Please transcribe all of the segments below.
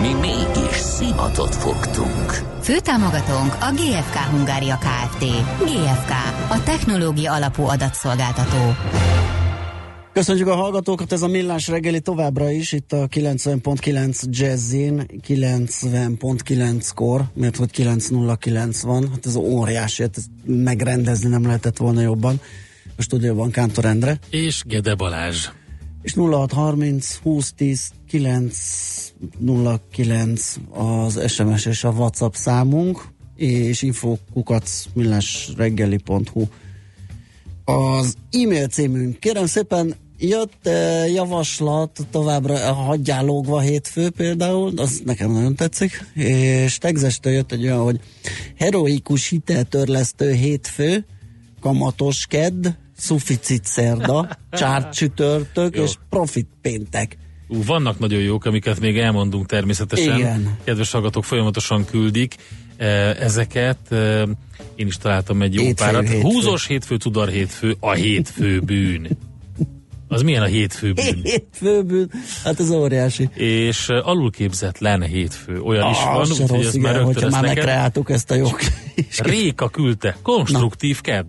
Mi mégis szimatot fogtunk. Főtámogatónk a GFK Hungária Kft. GFK, a technológia alapú adatszolgáltató. Köszönjük a hallgatókat, ez a Millás reggeli továbbra is, itt a 90.9 Jazzin, 90.9-kor, mert hogy 909 van, hát ez óriási, hát ezt megrendezni nem lehetett volna jobban. A stúdióban Kántor Endre. És Gede Balázs. És 0630 2010 909 az SMS és a WhatsApp számunk, és infokukac millásreggeli.hu az e-mail címünk. Kérem szépen, jött eh, javaslat továbbra hagyjál lógva hétfő például, az nekem nagyon tetszik, és Tegzestől jött egy olyan, hogy heroikus hiteltörlesztő hétfő, kamatos kedd, szuficit szerda, csárt csütörtök és profit péntek. Ú, vannak nagyon jók, amiket még elmondunk természetesen. Igen. Kedves hallgatók folyamatosan küldik eh, ezeket. Eh, Én is találtam egy jó Hétfő, párat. hétfő. Húzós hétfő, tudar hétfő, a hétfő bűn. Az milyen a hétfő bűn? Hétfőbűn, hát ez óriási. És uh, alulképzetlen hétfő. Olyan is Ah, van, az se úgyhogy ez már rögtön ezt már neked. megkreáltuk ezt a jog. Réka küldte. Konstruktív kedd.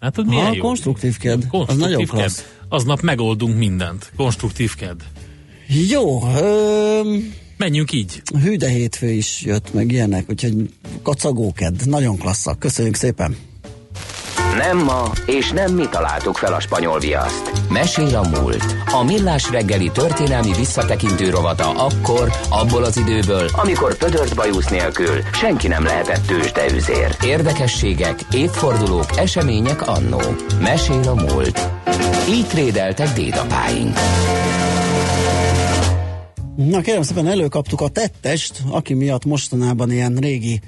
Hát, milyen Ha, jó. konstruktív kedd. Az Konstruktív nagyon kedd. klassz. Aznap megoldunk mindent. Konstruktív kedd. Jó, öm, Menjünk így. hű de hétfő is jött meg ilyenek, úgyhogy kacagóked, nagyon klasszak, köszönjük szépen. Nem ma, és nem mi találtuk fel a spanyol viaszt. Mesél a múlt. A millás reggeli történelmi visszatekintő rovata akkor, abból az időből, amikor pödört bajusz nélkül senki nem lehetett tőzsdeüzér. Érdekességek, évfordulók, események annó. Mesél a múlt. Így trédeltek dédapáink. Na kérem szépen előkaptuk a tettest, aki miatt mostanában ilyen régi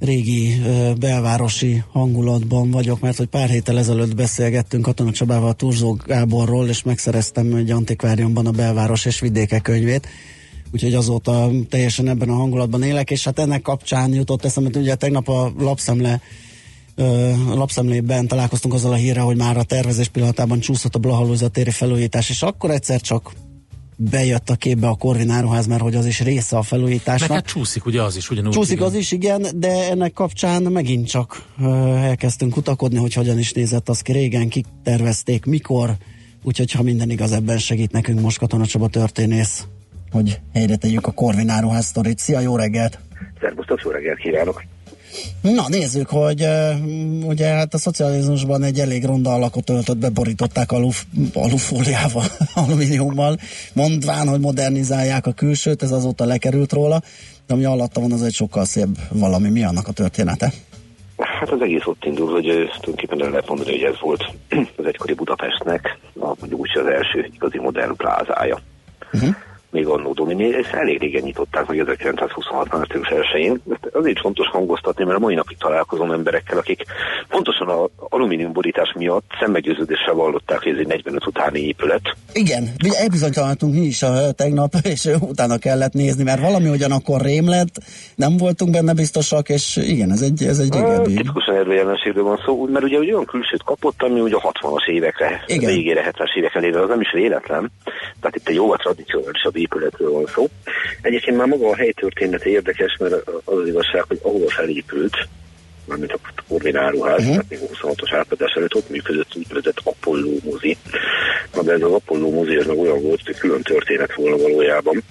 régi belvárosi hangulatban vagyok, mert hogy pár héttel ezelőtt beszélgettünk Katona Csabával Turzó Gáborról, és megszereztem egy antikváriumban a belváros és vidéke könyvét, úgyhogy azóta teljesen ebben a hangulatban élek, és hát ennek kapcsán jutott eszembe, hogy ugye tegnap a lapszemle ö, lapszemlében találkoztunk azzal a hírrel, hogy már a tervezés pillanatában csúszott a Blahalúza téri felújítás, és akkor egyszer csak bejött a képbe a Korvin áruház, mert hogy az is része a Meg felújításnak. hát csúszik ugye az is, ugyanúgy. Csúszik igen. az is, igen, de ennek kapcsán megint csak ö, elkezdtünk kutakodni, hogy hogyan is nézett az ki régen, kik tervezték, mikor, úgyhogy ha minden igaz, ebben segít nekünk most Katona Csaba történész, hogy helyre tegyük a Korvin áruház sztorit. Szia, jó reggelt! Szervusztok, jó reggelt kívánok! Na nézzük, hogy ugye hát a szocializmusban egy elég ronda alakot öltött, beborították aluf, alufóliával, alumíniummal, mondván, hogy modernizálják a külsőt, ez azóta lekerült róla, de ami alatta van, az egy sokkal szebb valami. Mi annak a története? Hát az egész ott indul, hogy tulajdonképpen el lehet mondani, hogy ez volt az egykori Budapestnek, a, mondjuk úgy, az első igazi modern plázája. Uh-huh. Még annó Domini, ezt elég régen nyitották meg 1926. március 1-én. Ezt azért fontos hangoztatni, mert a mai napig találkozom emberekkel, akik pontosan a alumíniumborítás miatt szemmeggyőződéssel vallották, hogy ez egy 45 utáni épület. Igen, ugye elbizonytalantunk mi is a tegnap, és utána kellett nézni, mert valami ugyanakkor rém lett, nem voltunk benne biztosak, és igen, ez egy, ez egy régebbi. tipikusan erről jelenségről van szó, mert ugye egy olyan külsőt kapott, ami ugye a 60-as évekre, Igen. végére 70-es évek elére, az nem is véletlen. Tehát itt egy jóval tradicionálisabb épületről van szó. Egyébként már maga a hely története érdekes, mert az az igazság, hogy ahova felépült, mármint a Korvin áruház, uh-huh. még 26-os átadás előtt ott működött úgynevezett Apollo mozi. Na de ez az Apollo mozi ez meg olyan volt, hogy külön történet volna valójában,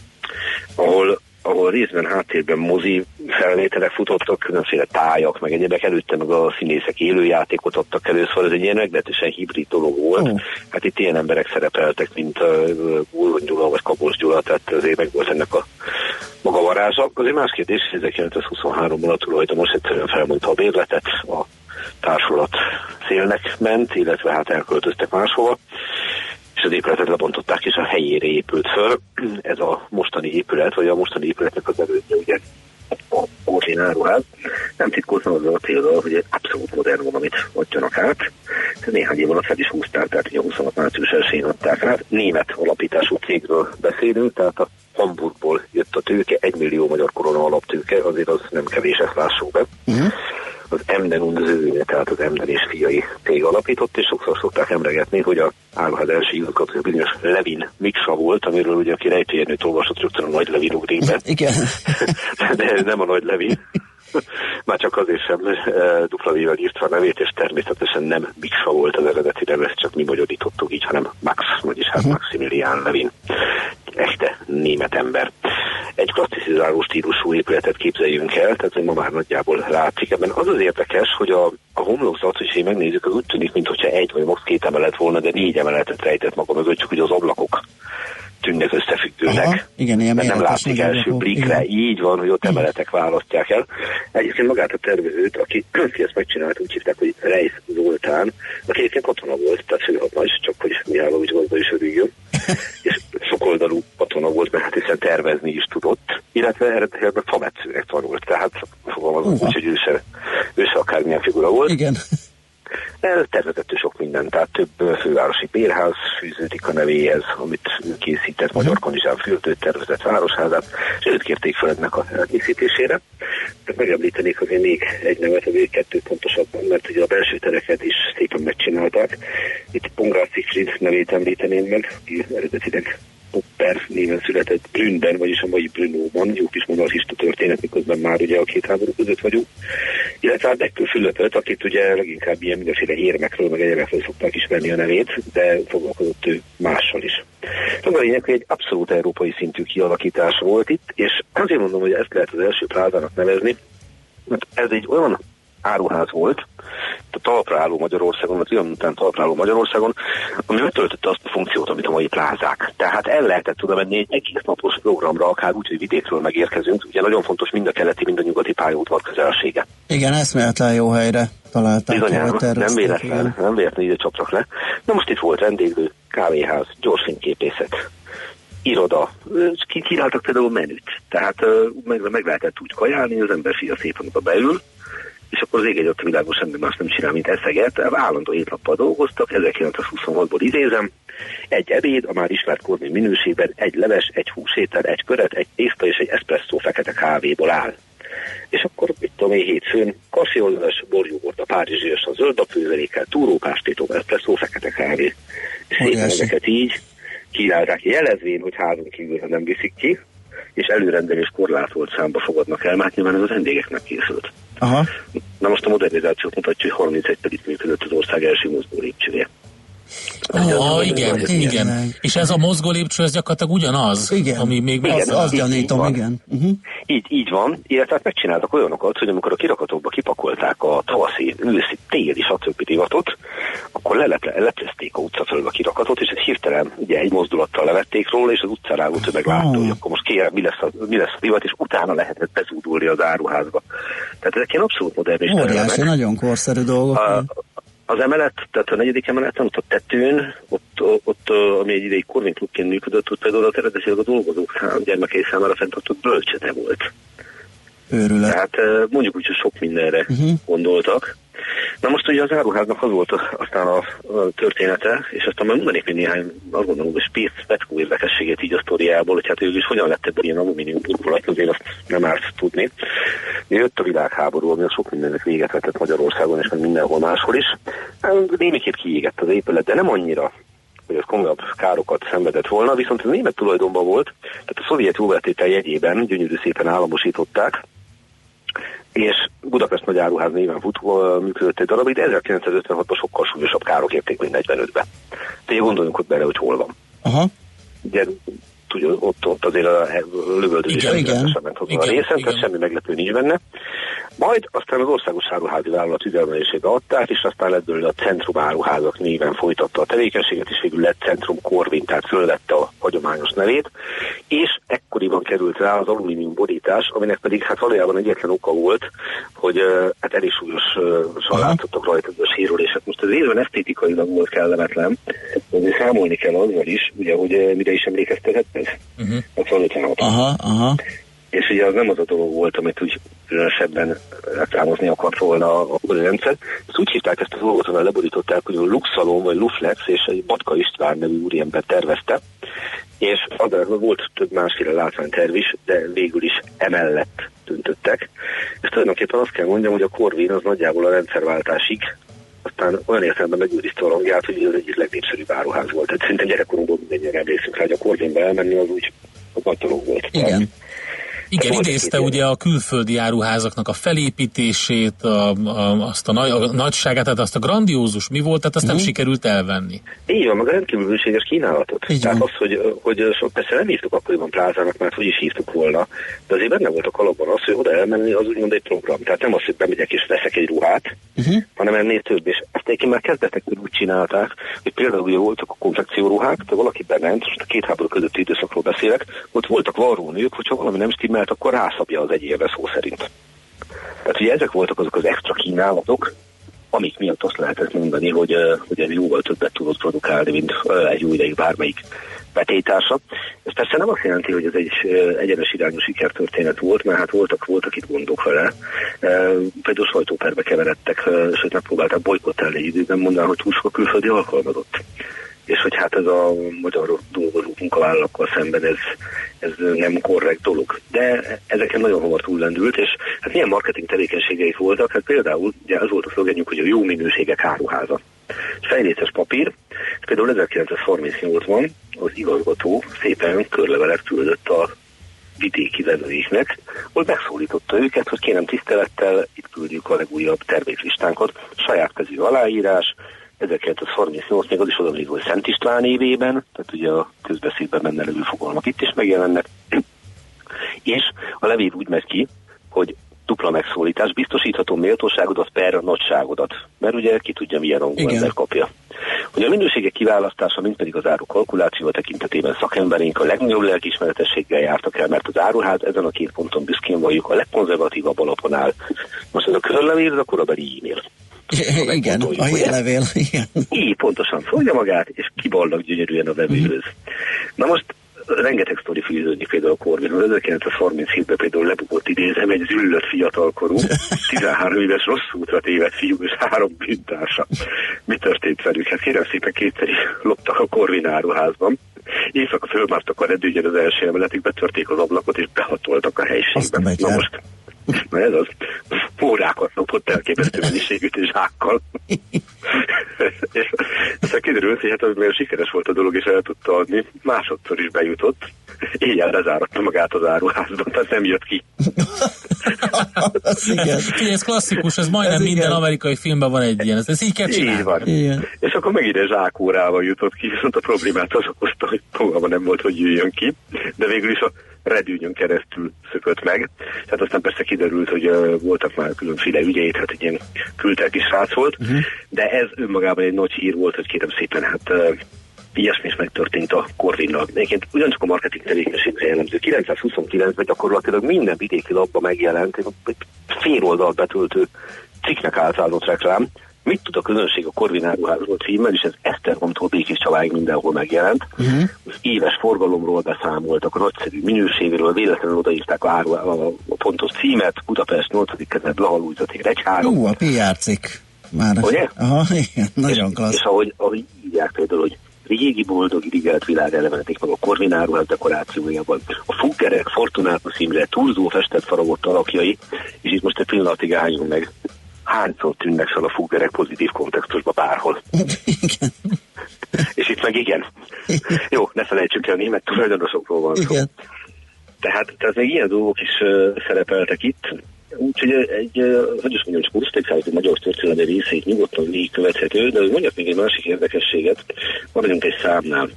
ahol ahol részben háttérben mozi felvételek futottak, különféle tájak, meg egyébek előtte meg a színészek élőjátékot adtak elő, szóval ez egy ilyen meglehetősen hibrid dolog volt. Ó. Hát itt ilyen emberek szerepeltek, mint uh, Gulvon Gyula vagy Kabos Gyula, tehát azért meg volt ennek a maga varázsa. Azért más kérdés, hogy 1923-ban a tulajdonos egyszerűen felmondta a bérletet, a társulat szélnek ment, illetve hát elköltöztek máshova és az épületet lebontották, és a helyére épült föl. Ez a mostani épület, vagy a mostani épületnek az elődje, ugye a Orlin áruház. Nem titkoltam azzal a célral, hogy egy abszolút modern valamit adjanak át. Néhány év alatt fel is húzták, tehát ugye 26 március 1 adták át. Német alapítású cégről beszélünk, tehát a Hamburgból jött a tőke, egy millió magyar korona alaptőke, azért az nem kevés, ezt lássuk be. Uh-huh az Emden und Zőne, tehát az Emden és fiai cég alapított, és sokszor szokták emlegetni, hogy a áruház első igazgató bizonyos Levin Miksa volt, amiről ugye aki rejtőjernőt olvasott rögtön a nagy Levin ugrik Igen. De ez nem a nagy Levin. Már csak azért sem e, dupla vével írtva a nevét, és természetesen nem Miksa volt az eredeti neve, ezt csak mi magyarítottuk így, hanem Max, vagyis hát uh-huh. Maximilian Levin. Echte német ember egy klasszicizáló stílusú épületet képzeljünk el, tehát hogy ma már nagyjából látszik. Ebben az az érdekes, hogy a, a homlokzat, hogy megnézzük, az úgy tűnik, mintha egy vagy max két emelet volna, de négy emeletet rejtett maga mögött, csak hogy az ablakok tűnnek összefüggőnek. Aha, igen, ilyen nem látszik első blikre. Igen. Így van, hogy ott emeletek választják el. Egyébként magát a tervezőt, aki, aki ezt megcsinált, úgy hívták, hogy Reis Zoltán, aki egyébként katona volt, tehát főhatnagy, csak hogy Mihálovics gazda is örüljön. és sokoldalú katona volt, mert hát hiszen tervezni is tudott, illetve eredetileg fametszőnek tanult, tehát fogalmazom úgy, hogy ő se, ő se akármilyen figura volt. Igen. Tervezett sok minden, tehát több fővárosi bérház fűződik a nevéhez, amit készített Magyar mhm. Kanizsán fürdőt tervezett városházát, és őt kérték fel ennek a készítésére. Megemlítenék azért még egy nevet, vagy kettő pontosabban, mert ugye a belső tereket is szépen megcsinálták. Itt Pongrász Szikrid nevét említeném meg, aki eredetileg Popper néven született Brünnben, vagyis a mai Brünóban, jó kis monarchista történet, miközben már ugye a két háború között vagyunk. Illetve hát Beckő Fülöpöt, akit ugye leginkább ilyen mindenféle érmekről, meg egyébekről szokták ismerni a nevét, de foglalkozott ő mással is. Szóval a lényeg, hogy egy abszolút európai szintű kialakítás volt itt, és azért mondom, hogy ezt lehet az első plázának nevezni, mert ez egy olyan áruház volt, a talpra álló Magyarországon, vagy olyan után talpra álló Magyarországon, ami betöltötte azt a funkciót, amit a mai plázák. Tehát el lehetett tudom menni egy egész napos programra, akár úgy, hogy vidékről megérkezünk. Ugye nagyon fontos mind a keleti, mind a nyugati pályaudvar közelsége. Igen, eszméletlen jó helyre találták. Bizonyára, nem véletlen, nem véletlen ide csaptak le. Na most itt volt vendéglő, kávéház, gyors fényképészet, iroda. Kínáltak például menüt, tehát meg, meg lehetett úgy kajálni, az ember fia szépen oda beül, és akkor az ég egy ott világos semmi más nem csinál, mint eszeget. Állandó étlappal dolgoztak, 1926-ból idézem. Egy ebéd, a már ismert kormi minőségben, egy leves, egy húsétel, egy köret, egy tészta és egy espresszó fekete kávéból áll. És akkor, mit tudom én, hétfőn kassziolleves, borjogort, a párizsias, a zöld a főzelékkel, túrópástétok, espresszó fekete kávé. És szépen ezeket így kínálták jelezvén, hogy házunk kívül nem viszik ki, és előrendelés korlátolt számba fogadnak el, mert nyilván ez a vendégeknek készült. Aha. Na most a modernizációt mutatja, hogy 31 pedig működött az ország első mozgó lépcsője. Ah, igen, igen, igen. És ez a mozgó lépcső, ez gyakorlatilag ugyanaz, igen. ami még igen, az, az gyanítom, igen. Uh-huh. Így, így van, illetve hát megcsináltak olyanokat, hogy amikor a kirakatokba kipakolták a tavaszi, őszi, téli, stb. divatot, akkor leleple, leplezték a utca felől a kirakatot, és ez hirtelen ugye egy mozdulattal levették róla, és az utcára álló tömeg látta, hogy akkor most kérem, mi lesz, a, mi lesz a divat, és utána lehetett bezúdulni az áruházba. Tehát ezek ilyen abszolút modern Óriási, nagyon korszerű dolgok. A, az emelet, tehát a negyedik emeleten, ott a tetőn, ott, ott ami egy ideig Corvin klubként működött, ott például a eredetileg a dolgozók szám, gyermekei számára fenntartott bölcsete volt. Őrület. Tehát mondjuk úgy, hogy sok mindenre uh-huh. gondoltak. Na most ugye az áruháznak az volt aztán a, a története, és aztán majd mondanék még néhány, azt gondolom, hogy Spitz Petkó érdekességét így a sztoriából, hogy hát ő is hogyan lett ebből ilyen alumínium burkolat, azért azt nem árt tudni. Jött a világháború, ami a sok mindennek véget vetett Magyarországon, és meg mindenhol máshol is. Hát, némiképp kiégett az épület, de nem annyira, hogy az komolyabb károkat szenvedett volna, viszont ez német tulajdonban volt, tehát a szovjet jóvetétel jegyében gyönyörű szépen államosították, és Budapest Nagy Áruház néven futó működött egy darabig, de 1956-ban sokkal súlyosabb károk érték, mint 45-ben. Tehát gondoljunk ott bele, hogy hol van. Aha. Ugye, tudja, ott, ott azért a lövöldözés igen, igen, ment hozzá igen, a részen, igen. tehát semmi meglepő nincs benne. Majd aztán az országos áruházi vállalat üzemelésére adták, és aztán lett belőle a Centrum Áruházak néven folytatta a tevékenységet, és végül lett Centrum Corvin, tehát fölvette a hagyományos nevét, és ekkoriban került rá az alumínium borítás, aminek pedig hát valójában egyetlen oka volt, hogy hát elég súlyosan látszottak rajta a sérülések. Most az részben esztétikailag volt kellemetlen, de számolni kell azzal is, ugye, hogy mire is emlékeztetett ez? Uh-huh. Aha, aha és ugye az nem az a dolog volt, amit úgy különösebben reklámozni akart volna a, rendszer. Ezt úgy hívták ezt a dolgot, hogy leborították, hogy a Luxalon vagy Luflex, és egy Batka István nevű úriember tervezte, és adásban volt több másféle látványterv is, de végül is emellett döntöttek. És tulajdonképpen azt kell mondjam, hogy a Corvin az nagyjából a rendszerváltásig aztán olyan értelemben megőrizte a rangját, hogy ez egyik legnépszerűbb áruház volt. Tehát szerintem gyerekkorunkból mindannyian emlékszünk rá, hogy a Corvinbe elmenni az úgy a nagy volt. Igen. Igen, idézte ugye a külföldi áruházaknak a felépítését, a, a, azt a, nagy, a nagyságát, tehát azt a grandiózus mi volt, tehát azt uh-huh. nem mhm. sikerült elvenni. Így van, meg a rendkívül bőséges kínálatot. Így tehát az, hogy, hogy persze nem hívtuk akkoriban plázának, mert hogy is hívtuk volna, de azért benne volt a kalapban az, hogy oda elmenni, az úgymond egy program. Tehát nem az, hogy bemegyek és veszek egy ruhát, uh-huh. hanem ennél több. És ezt egyébként már kezdetekből úgy csinálták, hogy például ugye voltak a konfekcióruhák, de valaki bement, most a két háború közötti időszakról beszélek, ott voltak varrónők, hogyha valami nem stimmel, mert akkor rászabja az egyébe szó szerint. Tehát ugye ezek voltak azok az extra kínálatok, amik miatt azt lehetett mondani, hogy, hogy ez jóval többet tudott produkálni, mint egy új ideig bármelyik betétársa. Ez persze nem azt jelenti, hogy ez egy egyenes irányú sikertörténet volt, mert hát voltak, voltak itt gondok vele. Például sajtóperbe keveredtek, sőt megpróbálták bolykottálni időben, mondaná, hogy túl sok külföldi alkalmazott és hogy hát ez a magyar dolgozó munkavállalókkal szemben ez, ez nem korrekt dolog. De ezeken nagyon hamar túllendült, és hát milyen marketing tevékenységeik voltak, hát például ugye az volt a szlogenjük, hogy a jó minőségek áruháza. Fejléces papír, például 1938-ban az igazgató szépen körlevelet küldött a vidéki vendégeknek, hogy megszólította őket, hogy kérem tisztelettel, itt küldjük a legújabb terméklistánkat, saját kezű aláírás, 1938 még az is oda hogy Szent István évében, tehát ugye a közbeszédben benne levő fogalmak itt is megjelennek, és a levél úgy megy ki, hogy dupla megszólítás, biztosítható méltóságodat per nagyságodat, mert ugye ki tudja milyen angol ember kapja. Hogy a minőségek kiválasztása, mint pedig az áru kalkuláció tekintetében szakemberénk a legnagyobb lelkismeretességgel jártak el, mert az áruház ezen a két ponton büszkén vagyunk, a legkonzervatívabb alapon áll. Most ez a körlevél, ez a korabeli e-mail. Igen, a hírlevél. Igen. Így pontosan szólja magát, és kiballag gyönyörűen a vevőhöz. Na most rengeteg sztori fűződik például a Corvinhoz. 1937-ben például lebukott idézem egy züllött fiatalkorú, 13 éves rossz útra tévedt fiú és három bűntársa. Mi történt velük? Hát kérem szépen kétszer is loptak a Corvin áruházban. Éjszaka fölmártak a redőgyen az első emeletig, betörték az ablakot és behatoltak a helységbe. Na most Na ez az. Órákat lopott elképesztő mennyiségű zsákkal. és aztán kiderült, hogy hát az nagyon sikeres volt a dolog, és el tudta adni. Másodszor is bejutott. Éjjel lezáratta magát az áruházban, tehát nem jött ki. ez igen. ez klasszikus, ez majdnem ez minden igen. amerikai filmben van egy ilyen, ez, ez így kell csinálni. Így van. Igen. És akkor megint egy zsákórával jutott ki, viszont a problémát az okozta, hogy fogalma nem volt, hogy jöjjön ki, de végül is a redűnyön keresztül szökött meg. Tehát aztán persze kiderült, hogy uh, voltak már különféle ügyeit, hát egy ilyen is srác volt, uh-huh. de ez önmagában egy nagy hír volt, hogy kérem szépen, hát uh, ilyesmi is megtörtént a Corvinnal. Egyébként ugyancsak a marketing tevékenységre jellemző. 929-ben gyakorlatilag minden vidéki labba megjelent, egy fél oldalt betöltő cikknek általános reklám, Mit tud a közönség a Korvin áruházról címmel, és ez Esztergomtól Békés Csaváig mindenhol megjelent. Uh-huh. Az éves forgalomról beszámoltak, a nagyszerű minőségről, véletlenül odaírták a, áru, a, a pontos címet, Budapest 8. kerület Lahalújzatér egy három. Jó, a PR cikk. Már Ugye? Aha, igen, nagyon és, klassz. És ahogy, ahogy írják például, hogy régi boldog, irigelt világ elementék meg a korvináruház dekorációjában. A Fuggerek, Fortunátus Imre, Turzó festett faragott alakjai, és itt most egy pillanatig álljunk meg hányszor tűnnek fel a fúgerek pozitív kontextusban bárhol. Igen. És itt meg igen. Jó, ne felejtsük el, német tulajdonosokról van szó. Igen. Tehát, tehát még ilyen dolgok is uh, szerepeltek itt. Úgyhogy egy, uh, hogy is mondjam, csak a magyar történelmi részét nyugodtan végigkövethető, de mondjak még egy másik érdekességet. Maradjunk egy számnál.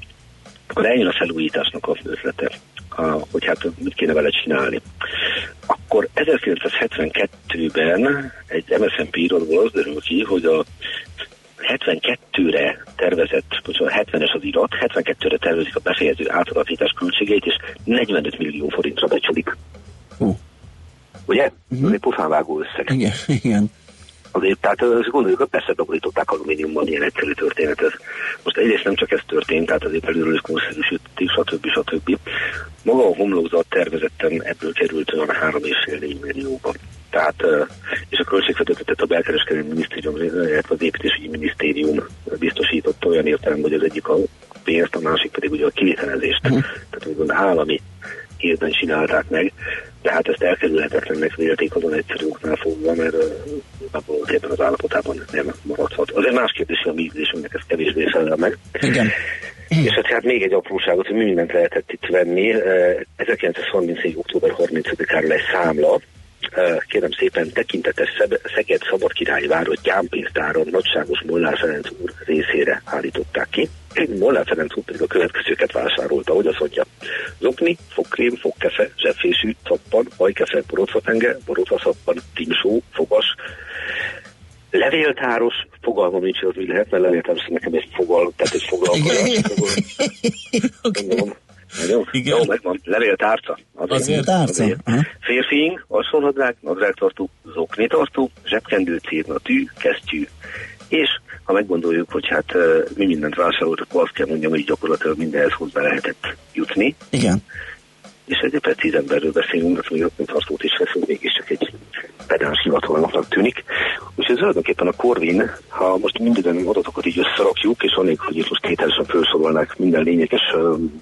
Akkor eljön a felújításnak a ötlete hogy hát mit kéne vele csinálni. Akkor 1972-ben egy MSZNP íróból az derül ki, hogy a 72-re tervezett, bocsánat, 70-es az irat, 72-re tervezik a befejező átalakítás költségeit, és 45 millió forintra becsülik. Uh. Ugye? Uh-huh. Ez egy pofánvágó összeg. Igen, igen. Azért, tehát gondoljuk, hogy persze beborították alumíniumban ilyen egyszerű történet ez. Most egyrészt nem csak ez történt, tehát azért belülről is konszerűsítették, stb. stb. Maga a homlokzat tervezetten ebből került olyan 3,5 millióba. Tehát, és a költségvetetet a belkereskedelmi minisztérium, illetve az építésügyi minisztérium biztosított olyan értelemben, hogy az egyik a pénzt, a másik pedig ugye a kivitelezést. Uh-huh. Tehát úgymond állami évben csinálták meg, de hát ezt elkerülhetetlennek vélték azon egyszerű oknál fogva, mert abból ebben az állapotában nem maradhat. Az egy más kérdés, a mi ízlésünknek ez kevésbé felel meg. Igen. És hát, hát még egy apróságot, hogy mi mindent lehetett itt venni. 1934. október 30-ára lesz számla, kérem szépen tekintetes Szeged Szabad Királyi Várot gyámpénztáron nagyságos Molnár Ferenc úr részére állították ki. Molnár Ferenc úr pedig a következőket vásárolta, hogy az mondja. Zokni, fogkrém, fogkefe, zsebfésű, szappan, hajkefe, borotfapenge, borotfaszappan, timsó, fogas, levéltáros, fogalmam nincs, hogy mi lehet, mert levéltáros nekem egy fogal, tehát egy foglalkozás. Jó, Igen. jó megvan. Levéltárca. Azért. Azért tárca. Azért. Férfiink, alsónadrág, nadrágtartó, zoknitartó, zsebkendő, círna, tű, kesztyű, és ha meggondoljuk, hogy hát mi mindent vásároltak, azt kell mondjam, hogy gyakorlatilag mindenhez hozzá lehetett jutni. Igen és egy precíz emberről beszélünk, aki még mint tartót is veszünk, mégiscsak egy pedáns hivatalnoknak tűnik. Úgyhogy tulajdonképpen a Corvin, ha most minden adatokat így összerakjuk, és annélkül, hogy itt most tételesen felsorolnák minden lényeges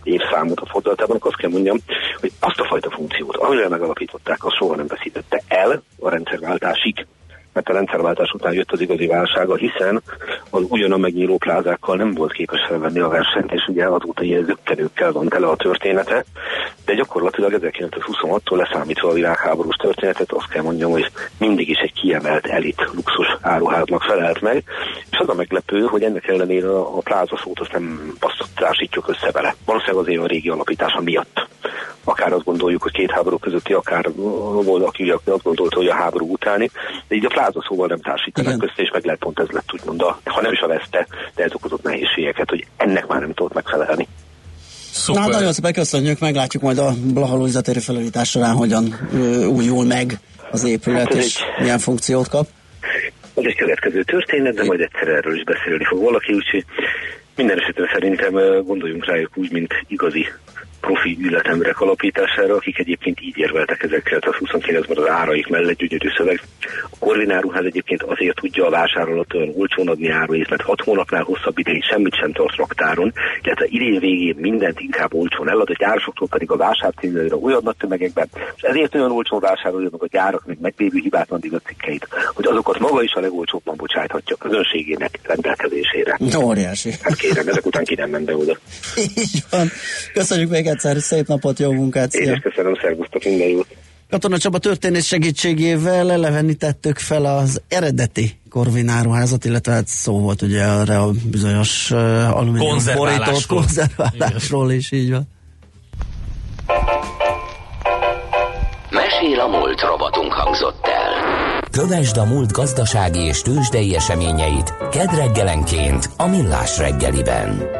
évszámot a fordulatában, akkor azt kell mondjam, hogy azt a fajta funkciót, amivel megalapították, azt soha nem veszítette el a rendszerváltásig mert a rendszerváltás után jött az igazi válsága, hiszen az ugyanan megnyíló plázákkal nem volt képes felvenni a versenyt, és ugye azóta ilyen zöggenőkkel van tele a története, de gyakorlatilag 1926-tól leszámítva a világháborús történetet azt kell mondjam, hogy mindig is egy kiemelt elit luxus áruháznak felelt meg, és az a meglepő, hogy ennek ellenére a pláza szót azt nem passzatásítjuk össze vele. Valószínűleg azért a régi alapítása miatt. Akár azt gondoljuk, hogy két háború közötti, akár volt, aki azt gondolta, hogy a háború utáni, de így a pláza szóval nem társítanak össze, és meg lehet pont ez lett úgymond, a, ha nem is a veszte, de ez okozott nehézségeket, hogy ennek már nem tudott megfelelni. Szuper. Na, nagyon szépen köszönjük, meglátjuk majd a Blaha Luisa téri felújítás során, hogyan ö, újul meg az épület, hát és egy, milyen funkciót kap. Az egy következő történet, de majd egyszer erről is beszélni fog valaki, úgyhogy minden esetben szerintem gondoljunk rájuk úgy, mint igazi profi üzletemberek alapítására, akik egyébként így érveltek 1929-ben az áraik mellett gyönyörű szöveg. A Corvin áruház egyébként azért tudja a vásárolat olyan olcsón adni áruét, mert 6 hónapnál hosszabb ideig semmit sem tart raktáron, illetve idén végén mindent inkább olcsón elad, a gyárosoktól pedig a vásárcímlőre olyan nagy tömegekben, és ezért olyan olcsón vásárolja meg a gyárak, meg megbévő hibátlan cikkeit, hogy azokat maga is a legolcsóbban bocsájthatja közönségének rendelkezésére. Óriási. Hát kérem, ezek után ki nem ment be oda. Így van. Köszönjük még egyszer, szép napot, jó munkát! Szia. Én is köszönöm, szervusztok, minden jót! Katona Csaba történész segítségével elevenítettük fel az eredeti korvináruházat, illetve hát szó volt ugye arra a bizonyos uh, alumínium borított konzerválásról is, így van. Mesél a múlt robotunk hangzott el. Kövesd a múlt gazdasági és tőzsdei eseményeit kedd reggelenként a Millás reggeliben.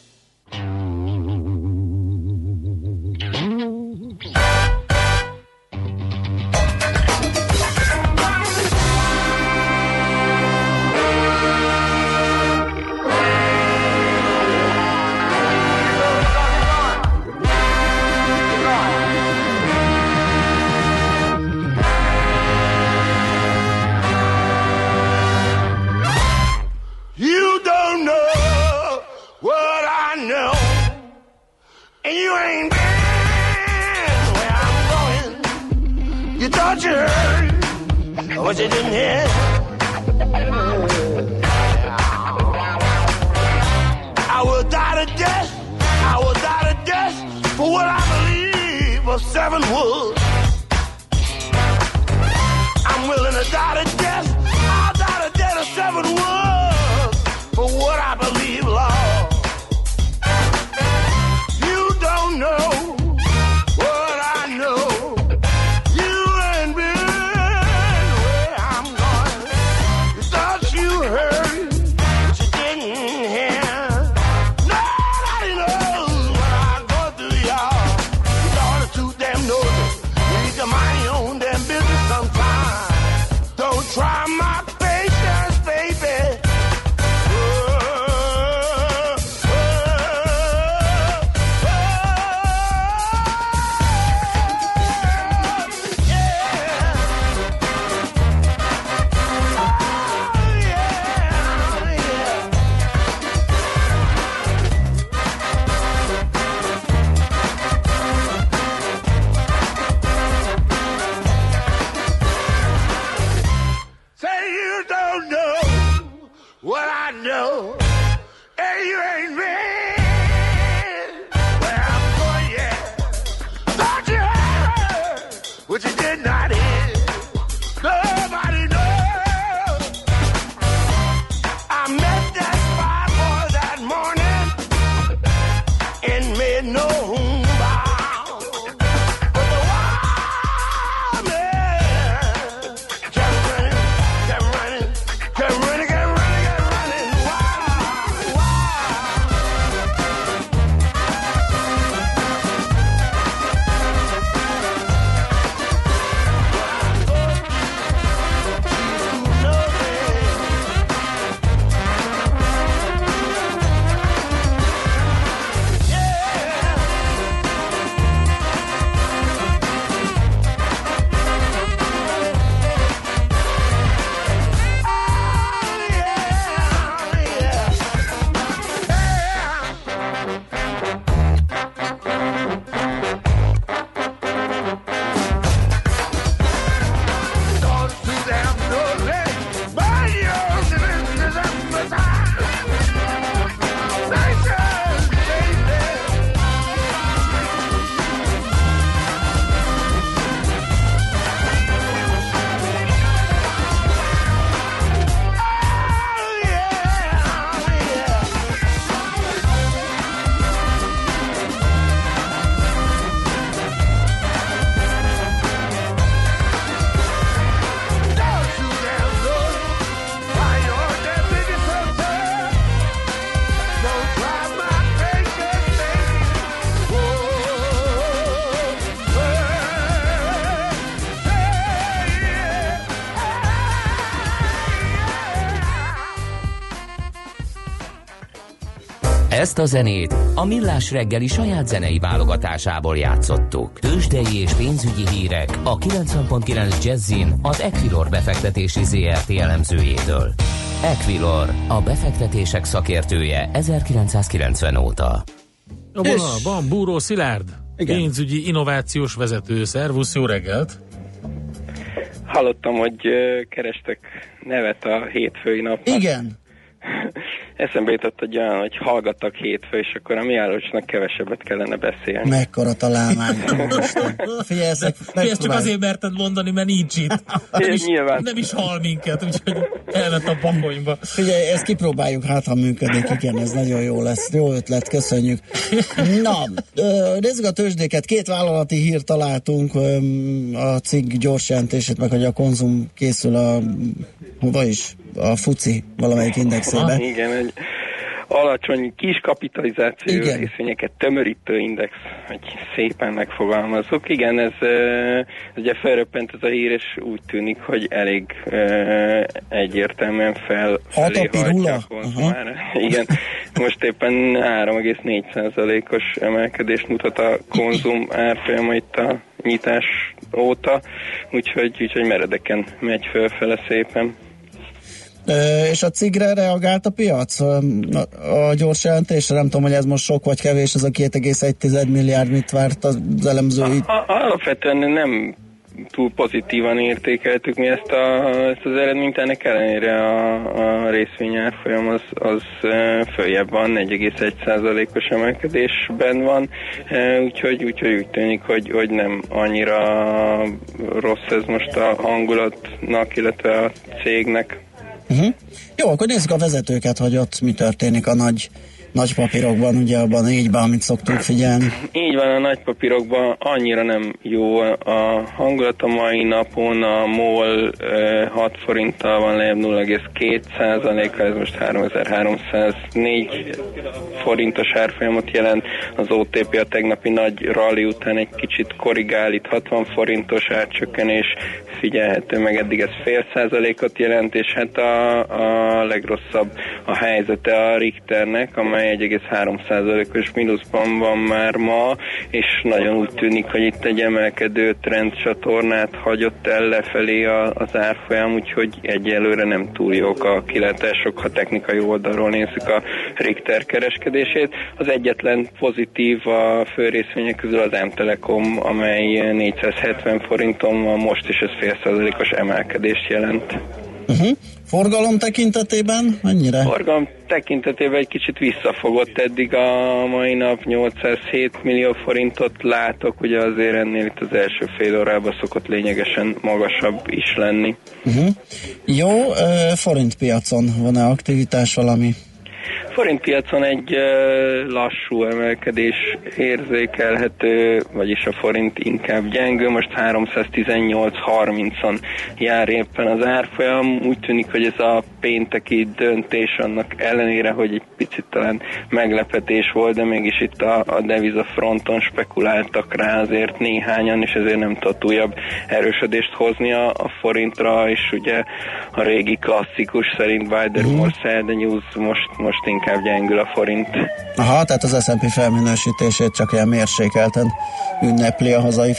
Ezt a zenét a Millás reggeli saját zenei válogatásából játszottuk. Tősdei és pénzügyi hírek a 90.9 Jazzin az Equilor befektetési ZRT elemzőjétől. Equilor, a befektetések szakértője 1990 óta. A vonalban Búró Szilárd, Igen. pénzügyi innovációs vezető. Szervusz, jó reggelt! Hallottam, hogy kerestek nevet a hétfői napnak. Igen. Eszembe jutott hogy olyan, hogy hallgattak hétfő, és akkor a Miálocsnak kevesebbet kellene beszélni. Mekkora találmány. Figyelj, ezt, ezt csak azért merted mondani, mert nincs itt. Nem is, Nyilván. nem is hal minket, úgyhogy elvett a bakonyba. Figyelj, ezt kipróbáljuk, hát ha működik, igen, ez nagyon jó lesz. Jó ötlet, köszönjük. Na, nézzük a tőzsdéket. Két vállalati hírt találtunk, a cég gyors jelentését, meg hogy a konzum készül a, hova is, a FUCI valamelyik indexébe. Ah, igen, egy alacsony kis kapitalizáció Igen. részvényeket tömörítő index, hogy szépen megfogalmazok. Igen, ez, ez ugye felröppent ez a hír, és úgy tűnik, hogy elég egyértelműen fel felé hajtja a Igen, most éppen 3,4%-os emelkedést mutat a konzum árfolyama itt a nyitás óta, úgyhogy, úgyhogy meredeken megy fölfele szépen. És a cigre reagált a piac? A gyors jelentésre, nem tudom, hogy ez most sok vagy kevés, ez a 2,1 milliárd mit várt az elemzői? Alapvetően nem túl pozitívan értékeltük mi ezt, a, ezt az eredményt, ennek ellenére a, a részvényárfolyam az, az följebb van, 1,1%-os emelkedésben van, úgyhogy, úgyhogy úgy tűnik, hogy, hogy nem annyira rossz ez most a hangulatnak, illetve a cégnek. Uh-huh. Jó, akkor nézzük a vezetőket, hogy ott mi történik a nagy nagy papírokban, ugye abban négyben, amit szoktuk figyelni. Így van, a nagy papírokban annyira nem jó a hangulat a mai napon, a MOL e, 6 forinttal van lejjebb 0,2 ez most 3304 forintos árfolyamot jelent, az OTP a tegnapi nagy rally után egy kicsit korrigál, itt 60 forintos átcsökkenés figyelhető, meg eddig ez fél százalékot jelent, és hát a, a legrosszabb a helyzete a Richternek, amely 1,3%-os mínuszban van már ma, és nagyon úgy tűnik, hogy itt egy emelkedő trendcsatornát hagyott el lefelé az árfolyam, úgyhogy egyelőre nem túl jók a kilátások, ha technikai oldalról nézzük a Richter kereskedését. Az egyetlen pozitív a főrészvények közül az M-Telekom, amely 470 forinton van most, és ez fél százalékos emelkedést jelent. Uh-huh. Forgalom tekintetében mennyire? Forgalom tekintetében egy kicsit visszafogott eddig a mai nap 807 millió forintot látok, ugye azért ennél itt az első fél órában szokott lényegesen magasabb is lenni. Uh-huh. Jó, forint piacon van-e aktivitás valami? Forintpiacon egy lassú emelkedés érzékelhető, vagyis a forint inkább gyengő, most 318-30-on jár éppen az árfolyam. Úgy tűnik, hogy ez a pénteki döntés annak ellenére, hogy egy picit talán meglepetés volt, de mégis itt a, a deviza fronton spekuláltak rá azért néhányan, és ezért nem tudott újabb erősödést hozni a, a forintra, és ugye a régi klasszikus szerint by the rumor, sell the news most, most inkább gyengül a forint. Aha, tehát az S&P felminősítését csak ilyen mérsékelten ünnepli a hazai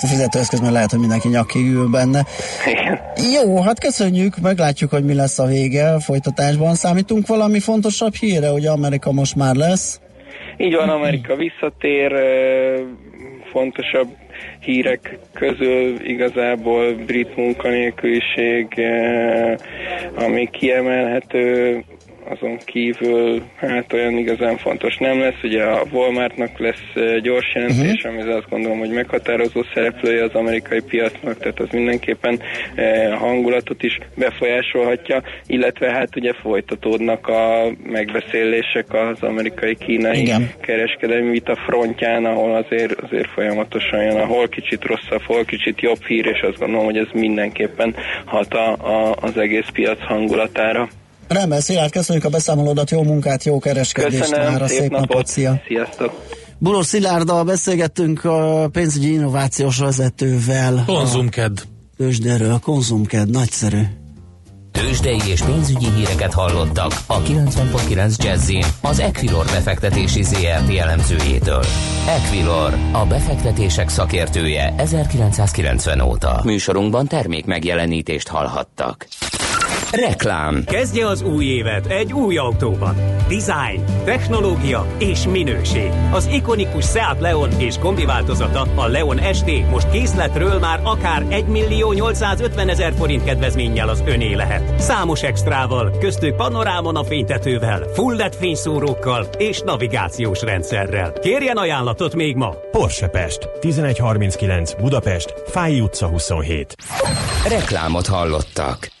fizetőeszköz, mert lehet, hogy mindenki nyakig ül benne. Igen. Jó, hát köszönjük, meglátjuk, hogy mi lesz a vége. Folytatásban számítunk valami fontosabb híre, hogy Amerika most már lesz. Így van, Amerika visszatér, fontosabb hírek közül igazából brit munkanélküliség, ami kiemelhető, azon kívül hát olyan igazán fontos nem lesz. Ugye a Walmartnak lesz gyors jelentés, uh-huh. ami azt gondolom, hogy meghatározó szereplője az amerikai piacnak, tehát az mindenképpen a hangulatot is befolyásolhatja, illetve hát ugye folytatódnak a megbeszélések az amerikai-kínai kereskedelmi vita frontján, ahol azért, azért folyamatosan jön, ahol kicsit rosszabb, hol kicsit jobb hír, és azt gondolom, hogy ez mindenképpen hat a, a, az egész piac hangulatára. Rendben, Szilárd, köszönjük a beszámolódat, jó munkát, jó kereskedést Köszönöm, már, szép, szép napot. napot, szia! Sziasztok! Bulós Szilárddal beszélgettünk a pénzügyi innovációs vezetővel. Konzumked. Tőzsdéről, konzumked, nagyszerű. Tőzsdei és pénzügyi híreket hallottak a 90.9 jazz az Equilor befektetési ZRT elemzőjétől. Equilor, a befektetések szakértője 1990 óta. Műsorunkban termék megjelenítést hallhattak. Reklám. Kezdje az új évet egy új autóban. Design, technológia és minőség. Az ikonikus Seat Leon és kombi változata, a Leon ST most készletről már akár 1 millió 850 ezer forint kedvezménnyel az öné lehet. Számos extrával, köztük panorámon a fénytetővel, full LED fényszórókkal és navigációs rendszerrel. Kérjen ajánlatot még ma! Porsche Pest, 1139 Budapest, Fáj utca 27. Reklámot hallottak.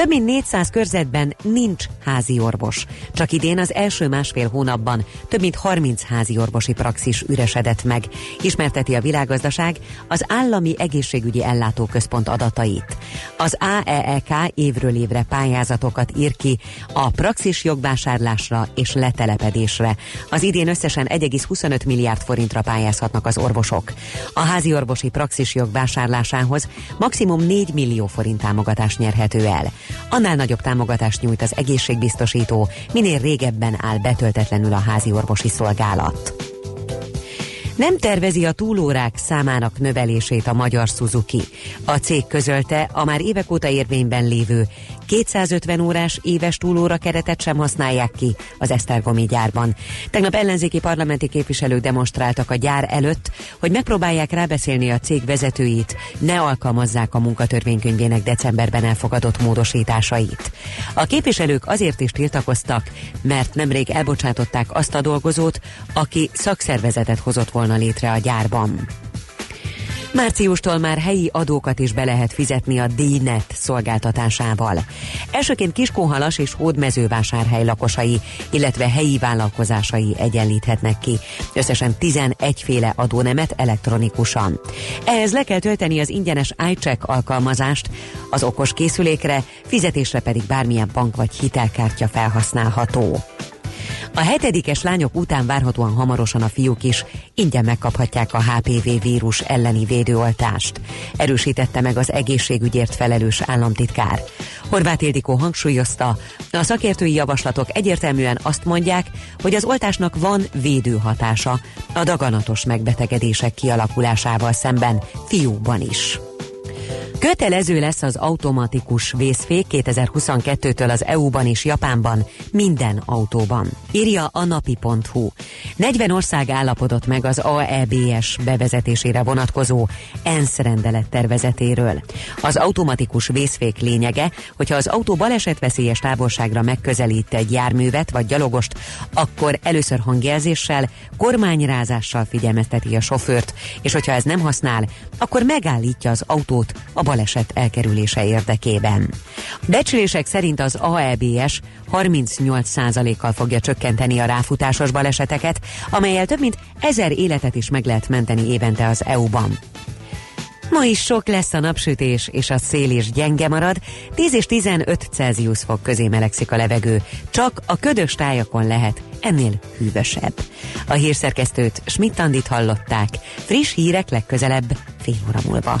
Több mint 400 körzetben nincs házi orvos. Csak idén az első másfél hónapban több mint 30 házi orvosi praxis üresedett meg, ismerteti a világgazdaság az Állami Egészségügyi Ellátóközpont adatait. Az AEEK évről évre pályázatokat ír ki a praxis jogvásárlásra és letelepedésre. Az idén összesen 1,25 milliárd forintra pályázhatnak az orvosok. A házi orvosi praxis jogvásárlásához maximum 4 millió forint támogatást nyerhető el. Annál nagyobb támogatást nyújt az egészségbiztosító, minél régebben áll betöltetlenül a házi orvosi szolgálat. Nem tervezi a túlórák számának növelését a magyar Suzuki. A cég közölte a már évek óta érvényben lévő 250 órás éves túlóra keretet sem használják ki az Esztergomi gyárban. Tegnap ellenzéki parlamenti képviselők demonstráltak a gyár előtt, hogy megpróbálják rábeszélni a cég vezetőit, ne alkalmazzák a munkatörvénykönyvének decemberben elfogadott módosításait. A képviselők azért is tiltakoztak, mert nemrég elbocsátották azt a dolgozót, aki szakszervezetet hozott volna létre a gyárban. Márciustól már helyi adókat is be lehet fizetni a DNET szolgáltatásával. Elsőként Kiskóhalas és Hódmezővásárhely lakosai, illetve helyi vállalkozásai egyenlíthetnek ki. Összesen 11 féle adónemet elektronikusan. Ehhez le kell tölteni az ingyenes iCheck alkalmazást, az okos készülékre, fizetésre pedig bármilyen bank vagy hitelkártya felhasználható. A hetedikes lányok után várhatóan hamarosan a fiúk is ingyen megkaphatják a HPV vírus elleni védőoltást. Erősítette meg az egészségügyért felelős államtitkár. Horváth Ildikó hangsúlyozta, a szakértői javaslatok egyértelműen azt mondják, hogy az oltásnak van védőhatása a daganatos megbetegedések kialakulásával szemben fiúkban is. Kötelező lesz az automatikus vészfék 2022-től az EU-ban és Japánban minden autóban. Írja a napi.hu. 40 ország állapodott meg az AEBS bevezetésére vonatkozó ENSZ rendelet tervezetéről. Az automatikus vészfék lényege, hogyha az autó balesetveszélyes távolságra megközelít egy járművet vagy gyalogost, akkor először hangjelzéssel, kormányrázással figyelmezteti a sofőrt, és hogyha ez nem használ, akkor megállítja az autót a baleset elkerülése érdekében. Becslések szerint az AEBS 38%-kal fogja csökkenteni a ráfutásos baleseteket, amelyel több mint ezer életet is meg lehet menteni évente az EU-ban. Ma is sok lesz a napsütés, és a szél is gyenge marad, 10 és 15 Celsius fok közé melegszik a levegő. Csak a ködös tájakon lehet ennél hűvösebb. A hírszerkesztőt Schmidt-Andit hallották. Friss hírek legközelebb fél óra múlva.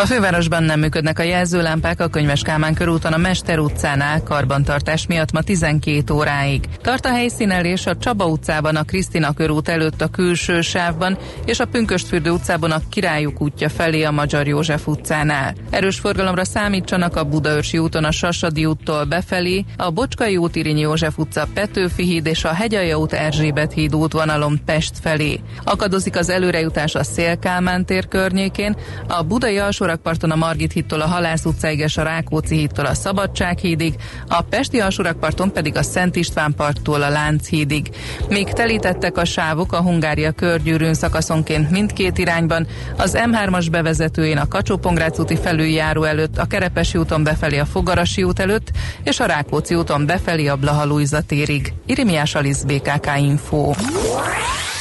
a fővárosban nem működnek a jelzőlámpák a Könyves Kálmán körúton a Mester utcánál karbantartás miatt ma 12 óráig. Tart a helyszínelés a Csaba utcában a Krisztina körút előtt a külső sávban és a Pünköstfürdő utcában a Királyuk útja felé a Magyar József utcánál. Erős forgalomra számítsanak a Budaörsi úton a Sasadi úttól befelé, a Bocskai út Irinyi József utca Petőfi híd és a Hegyalja út Erzsébet híd útvonalon Pest felé. Akadozik az előrejutás a Szélkálmán tér környékén, a Budai alsó alsórakparton a Margit hittól a Halász utcáig és a Rákóczi hittól a Szabadság hídig, a Pesti alsórakparton pedig a Szent István parttól a Lánchídig. Még telítettek a sávok a Hungária körgyűrűn szakaszonként mindkét irányban, az M3-as bevezetőjén a kacsó úti felüljáró előtt, a Kerepesi úton befelé a Fogarasi út előtt, és a Rákóczi úton befelé a Blaha térig. Irimiás Alisz BKK Info.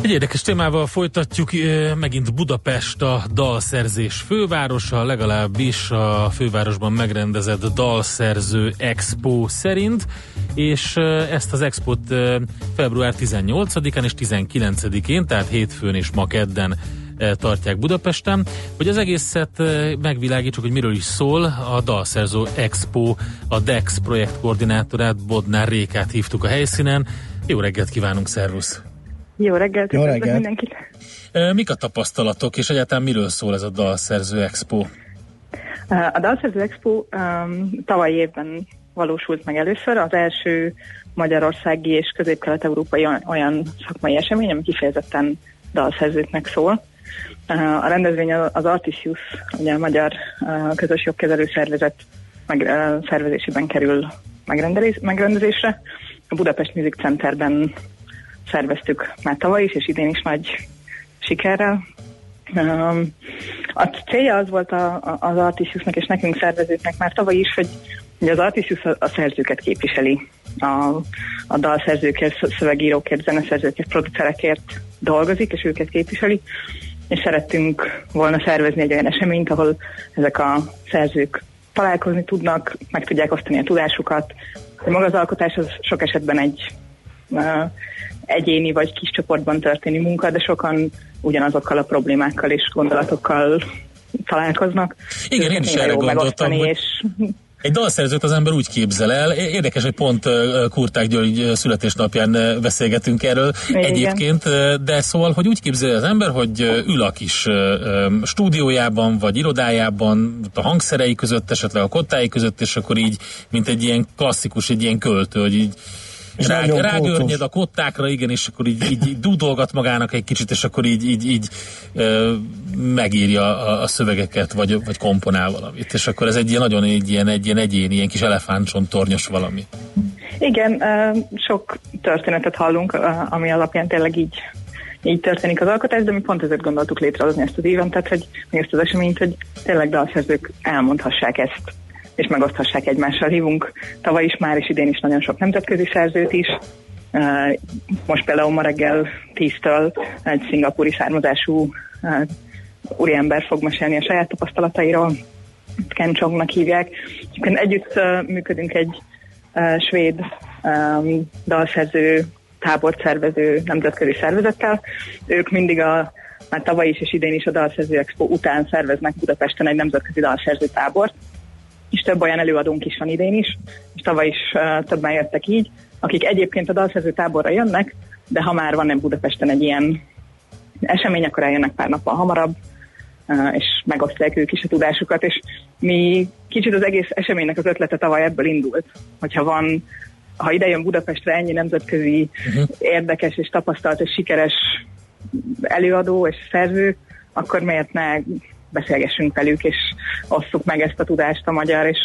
Egy érdekes témával folytatjuk, megint Budapest a dalszerzés fővárosa, legalábbis a fővárosban megrendezett dalszerző expo szerint, és ezt az expót február 18-án és 19-én, tehát hétfőn és ma kedden tartják Budapesten. Hogy az egészet megvilágítsuk, hogy miről is szól, a Dalszerző Expo, a DEX projekt koordinátorát, Bodnár Rékát hívtuk a helyszínen. Jó reggelt kívánunk, szervusz! Jó reggelt, Jó reggelt. mindenkit! Mik a tapasztalatok, és egyáltalán miről szól ez a Dalszerző Expo? A Dalszerző Expo um, tavalyi évben valósult meg először, az első magyarországi és közép-kelet-európai olyan szakmai esemény, ami kifejezetten dalszerzőknek szól. A rendezvény az Artisius, ugye a Magyar Közös Jogkezelő Szervezet meg, szervezésében kerül megrendezésre. A Budapest Music Centerben szerveztük már tavaly is, és idén is nagy sikerrel. A célja az volt a, az Artisiusnak és nekünk szervezőknek már tavaly is, hogy ugye az Artisius a, a szerzőket képviseli, a, a dalszerzőkért, szövegírókért, zeneszerzőkért, producerekért dolgozik, és őket képviseli, és szerettünk volna szervezni egy olyan eseményt, ahol ezek a szerzők találkozni tudnak, meg tudják osztani a tudásukat. De maga az alkotás az sok esetben egy uh, egyéni vagy kis csoportban történő munka, de sokan ugyanazokkal a problémákkal és gondolatokkal találkoznak. Igen, én is erre gondoltam, hogy... és egy dalszerzőt az ember úgy képzel el, érdekes, hogy pont Kurták György születésnapján beszélgetünk erről Igen. egyébként, de szóval, hogy úgy képzel az ember, hogy ül a kis stúdiójában, vagy irodájában, a hangszerei között, esetleg a kottái között, és akkor így, mint egy ilyen klasszikus, egy ilyen költő, hogy így rá, rágörnyed a kottákra, igen, és akkor így, így, így dúdolgat magának egy kicsit, és akkor így, így, így ö, megírja a, a szövegeket, vagy, vagy komponál valamit. És akkor ez egy ilyen nagyon egy ilyen, egy ilyen egyéni, ilyen kis elefántcsontornyos valami. Igen, sok történetet hallunk, ami alapján tényleg így így történik az alkotás, de mi pont ezért gondoltuk létrehozni ezt az éventet, hogy mi ezt az eseményt, hogy tényleg dalszerzők elmondhassák ezt és megoszthassák egymással. Hívunk tavaly is már, és idén is nagyon sok nemzetközi szerzőt is. Most például ma reggel 10-től egy szingapúri származású úriember fog mesélni a saját tapasztalatairól. Ken Chongnak hívják. Együtt működünk egy svéd dalszerző, tábort szervező nemzetközi szervezettel. Ők mindig a már tavaly is és idén is a Dalszerző Expo után szerveznek Budapesten egy nemzetközi dalszerző tábort, és több olyan előadónk is van idén is, és tavaly is uh, többen jöttek így, akik egyébként a dalszerző táborra jönnek, de ha már van egy Budapesten egy ilyen esemény, akkor eljönnek pár nappal hamarabb, uh, és megosztják ők is a tudásukat, és mi kicsit az egész eseménynek az ötlete tavaly ebből indult, hogyha van ha ide jön Budapestre ennyi nemzetközi uh-huh. érdekes és tapasztalt és sikeres előadó és szerző, akkor miért ne beszélgessünk velük, és osszuk meg ezt a tudást a magyar és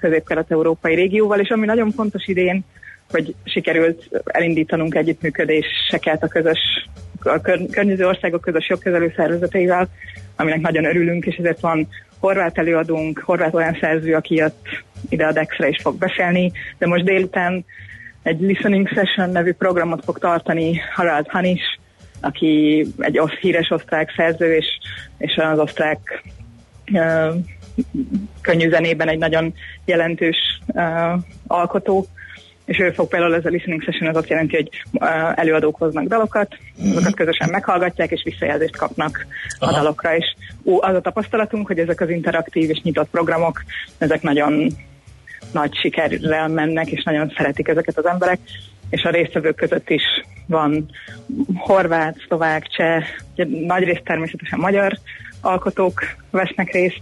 közép-kelet-európai régióval, és ami nagyon fontos idén, hogy sikerült elindítanunk együttműködéseket a közös a kör, környező országok közös jogkezelő szervezeteivel, aminek nagyon örülünk, és ezért van horvát előadónk, horvát olyan szerző, aki jött ide a Dexre és fog beszélni, de most délután egy listening session nevű programot fog tartani Harald Hanis, aki egy híres osztrák szerző, és, és az osztrák uh, könnyű zenében egy nagyon jelentős uh, alkotó, és ő fog például ez a listening session, az azt jelenti, hogy uh, előadók hoznak dalokat, azokat közösen meghallgatják, és visszajelzést kapnak Aha. a dalokra, és ó, az a tapasztalatunk, hogy ezek az interaktív és nyitott programok, ezek nagyon nagy sikerrel mennek, és nagyon szeretik ezeket az emberek, és a résztvevők között is van horvát, szlovák, cseh, nagy részt természetesen magyar alkotók vesznek részt,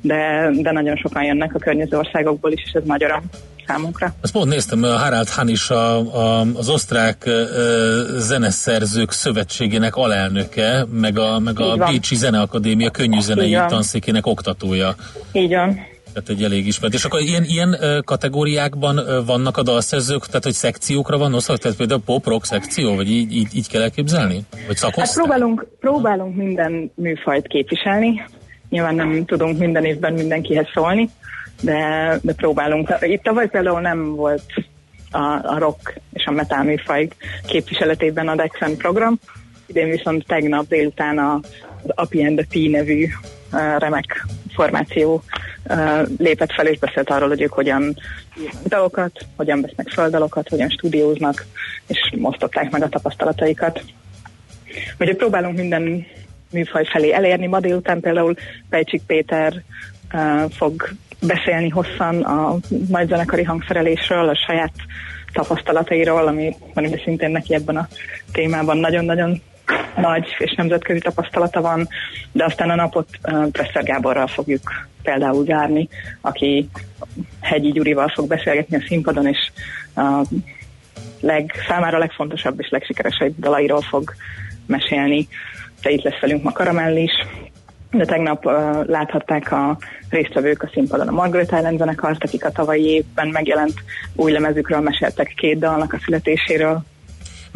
de, de nagyon sokan jönnek a környező országokból is, és ez magyar számunkra. Azt pont néztem, a Harald Han is a, a, az osztrák uh, zeneszerzők szövetségének alelnöke, meg a, meg a Bécsi Zeneakadémia könnyű zenei tanszékének oktatója. Így van. Tehát egy elég ismert. És akkor ilyen, ilyen kategóriákban vannak a dalszerzők, tehát hogy szekciókra van osztva, tehát például pop-rock szekció, vagy így, így, így kell elképzelni? Vagy Hát próbálunk, próbálunk minden műfajt képviselni. Nyilván nem tudunk minden évben mindenkihez szólni, de, de próbálunk. Itt tavaly például nem volt a, a rock és a metal műfaj képviseletében a Dexen program, idén viszont tegnap délután a, az Api and the T nevű remek formáció lépett fel és beszélt arról, hogy ők hogyan dalokat, hogyan vesznek földalokat, hogyan stúdióznak, és mosztották meg a tapasztalataikat. Úgyhogy próbálunk minden műfaj felé elérni. Ma délután például Pejcsik Péter uh, fog beszélni hosszan a nagy zenekari hangszerelésről, a saját tapasztalatairól, ami, ami szintén neki ebben a témában nagyon-nagyon nagy és nemzetközi tapasztalata van, de aztán a napot Presser Gáborral fogjuk például zárni, aki Hegyi Gyurival fog beszélgetni a színpadon, és a leg, számára legfontosabb és legsikeresebb dalairól fog mesélni. De itt lesz velünk ma Karamell is, de tegnap uh, láthatták a résztvevők a színpadon a Margaret Island zenekart, akik a tavalyi évben megjelent új lemezükről meséltek két dalnak a születéséről.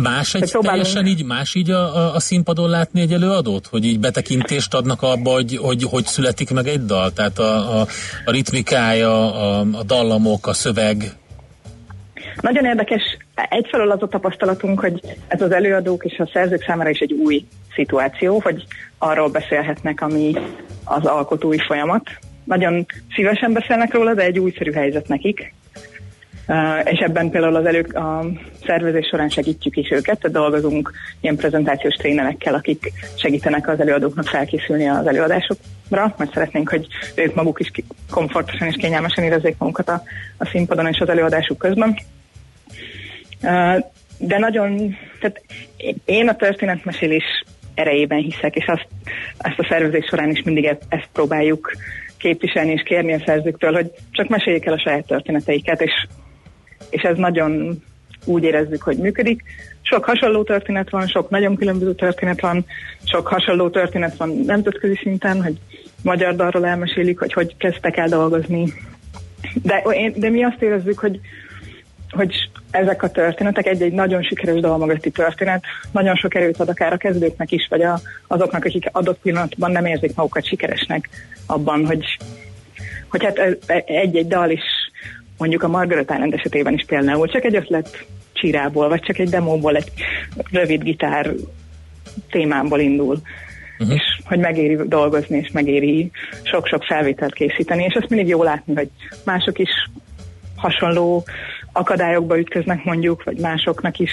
Más egy teljesen így, más így a, a, a színpadon látni egy előadót? Hogy így betekintést adnak abba, hogy hogy, hogy születik meg egy dal? Tehát a, a, a ritmikája, a, a dallamok, a szöveg? Nagyon érdekes. Egyfelől az a tapasztalatunk, hogy ez az előadók és a szerzők számára is egy új szituáció, hogy arról beszélhetnek, ami az alkotói folyamat. Nagyon szívesen beszélnek róla, de egy újszerű helyzet nekik. És ebben például az elő, a szervezés során segítjük is őket, tehát dolgozunk ilyen prezentációs trénerekkel, akik segítenek az előadóknak felkészülni az előadásokra, mert szeretnénk, hogy ők maguk is komfortosan és kényelmesen érezzék magukat a, a színpadon és az előadásuk közben. De nagyon, tehát én a történetmesélés erejében hiszek, és azt, ezt a szervezés során is mindig ezt, ezt próbáljuk képviselni és kérni a szerzőktől, hogy csak meséljék el a saját történeteiket, és, és ez nagyon úgy érezzük, hogy működik. Sok hasonló történet van, sok nagyon különböző történet van, sok hasonló történet van nemzetközi szinten, hogy magyar dalról elmesélik, hogy hogy kezdtek el dolgozni. De, de mi azt érezzük, hogy, hogy ezek a történetek, egy-egy nagyon sikeres dalmagati történet, nagyon sok erőt ad akár a kezdőknek is, vagy a, azoknak, akik adott pillanatban nem érzik magukat sikeresnek abban, hogy, hogy hát egy-egy dal is, mondjuk a Margaret Island esetében is például csak egy ötlet csirából, vagy csak egy demóból, egy rövid gitár témából indul. Uh-huh. és hogy megéri dolgozni, és megéri sok-sok felvételt készíteni, és azt mindig jó látni, hogy mások is hasonló akadályokba ütköznek mondjuk, vagy másoknak is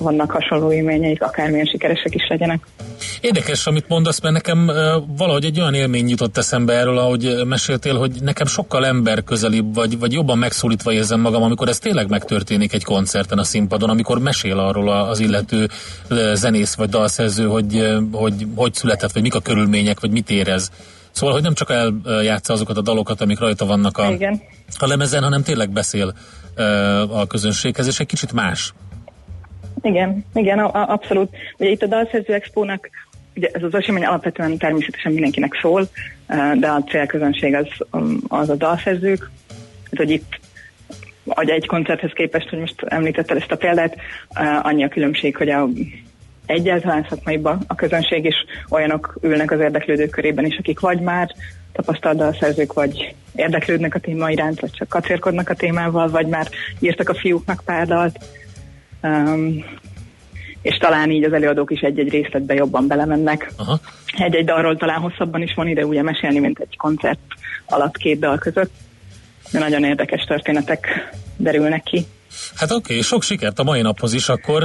vannak hasonló élményeik, akármilyen sikeresek is legyenek. Érdekes, amit mondasz, mert nekem valahogy egy olyan élmény jutott eszembe erről, ahogy meséltél, hogy nekem sokkal ember közelibb, vagy, vagy jobban megszólítva érzem magam, amikor ez tényleg megtörténik egy koncerten a színpadon, amikor mesél arról az illető zenész vagy dalszerző, hogy hogy, hogy született, vagy mik a körülmények, vagy mit érez. Szóval, hogy nem csak eljátsza azokat a dalokat, amik rajta vannak a, Igen. a lemezen, hanem tényleg beszél a közönséghez, és egy kicsit más. Igen, igen, a, a, abszolút. Ugye itt a Dalszerző Expónak ugye ez az esemény alapvetően természetesen mindenkinek szól, de a célközönség az, az a dalszerzők, hogy itt vagy egy koncerthez képest, hogy most említettel ezt a példát, annyi a különbség, hogy a egyáltalán szakmaiban a közönség is olyanok ülnek az érdeklődők körében is, akik vagy már tapasztalt dalszerzők, vagy érdeklődnek a téma iránt, vagy csak kacérkodnak a témával, vagy már írtak a fiúknak pár dalt. Um, és talán így az előadók is egy-egy részletbe jobban belemennek. Aha. Egy-egy dalról talán hosszabban is van ide ugye mesélni, mint egy koncert alatt két dal között. De nagyon érdekes történetek derülnek ki. Hát oké, okay, sok sikert a mai naphoz is akkor,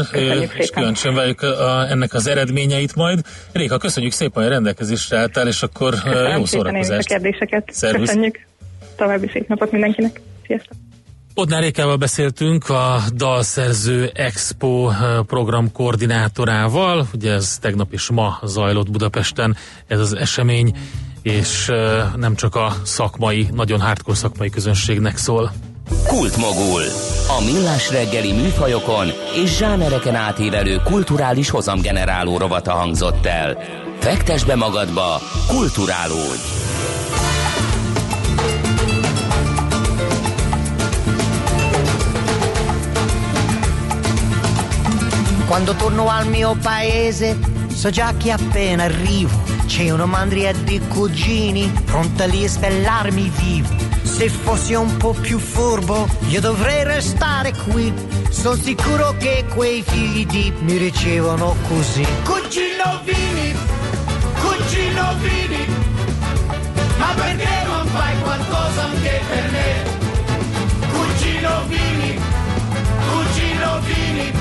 és különösen várjuk a, ennek az eredményeit majd. Réka, köszönjük szépen, hogy rendelkezésre álltál, és akkor Köszönöm jó szórakozást. a kérdéseket. Szervusz. Köszönjük. További szép napot mindenkinek. Sziasztok. Bodnár Rékával beszéltünk a Dalszerző Expo program koordinátorával, ugye ez tegnap és ma zajlott Budapesten ez az esemény, és nem csak a szakmai, nagyon hardcore szakmai közönségnek szól. Kultmogul. A millás reggeli műfajokon és zsánereken átívelő kulturális hozamgeneráló rovata hangzott el. Fektes be magadba, kulturálódj! Quando torno al mio paese, so già che appena arrivo, c'è una mandria di cugini, pronta lì a spellarmi vivo. Se fossi un po' più furbo, io dovrei restare qui. Sono sicuro che quei figli di mi ricevono così. Cugino Vini, cugino Vini, ma perché non fai qualcosa anche per me? Cugino Vini, cugino Vini,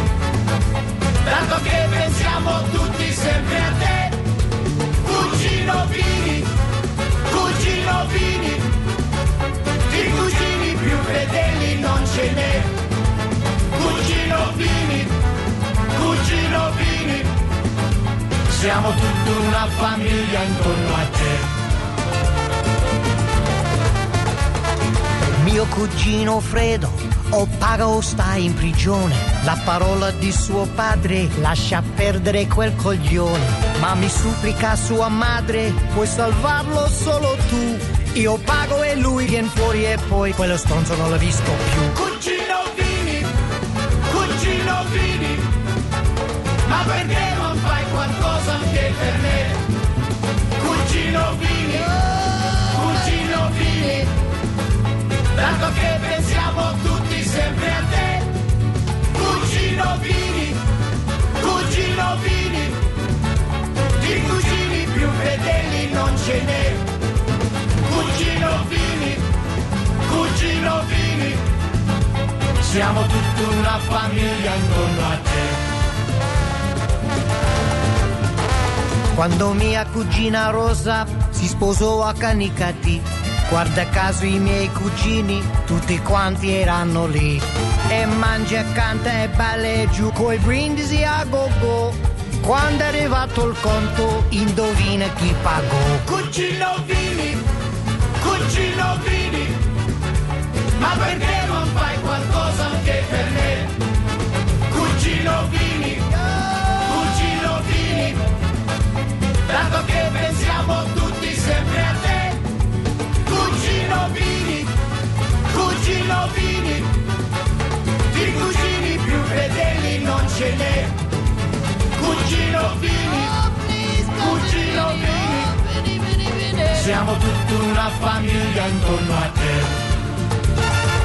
tanto che pensiamo tutti sempre a te. Cugino Vini, cugino Vini, di cugini più fedeli non ce n'è. Cugino Vini, cugino Vini, siamo tutta una famiglia intorno a te. Mio cugino Fredo o paga o sta in prigione. La parola di suo padre lascia perdere quel coglione. Ma mi supplica sua madre, puoi salvarlo solo tu. Io pago e lui viene fuori e poi quello stronzo non l'ho visto più. Cugino Vini, cugino Vini, ma perché non fai qualcosa anche per me? Cugino Vini, cugino Vini, tanto che pensiamo tutti sempre a te. Cugino Vini, cugino Vini, di cugini più fedeli non ce n'è. Cugino Vini, cugino Vini, siamo tutta una famiglia intorno a te. Quando mia cugina Rosa si sposò a Canicati, guarda caso i miei cugini, tutti quanti erano lì. E mangia, canta e balla giù coi brindisi a go go. Quando è arrivato il conto, indovina chi pagò. Cugino Vini, cugino Vini, ma perché non fai qualcosa anche per me? Cugino Vini, cugino Vini, tanto che pensiamo tutti sempre a te. Cugino Vini, cugino Vini, di cugini più fedeli non ce n'è. Cugino Vini, cugino Vini, siamo tutta una famiglia intorno a te.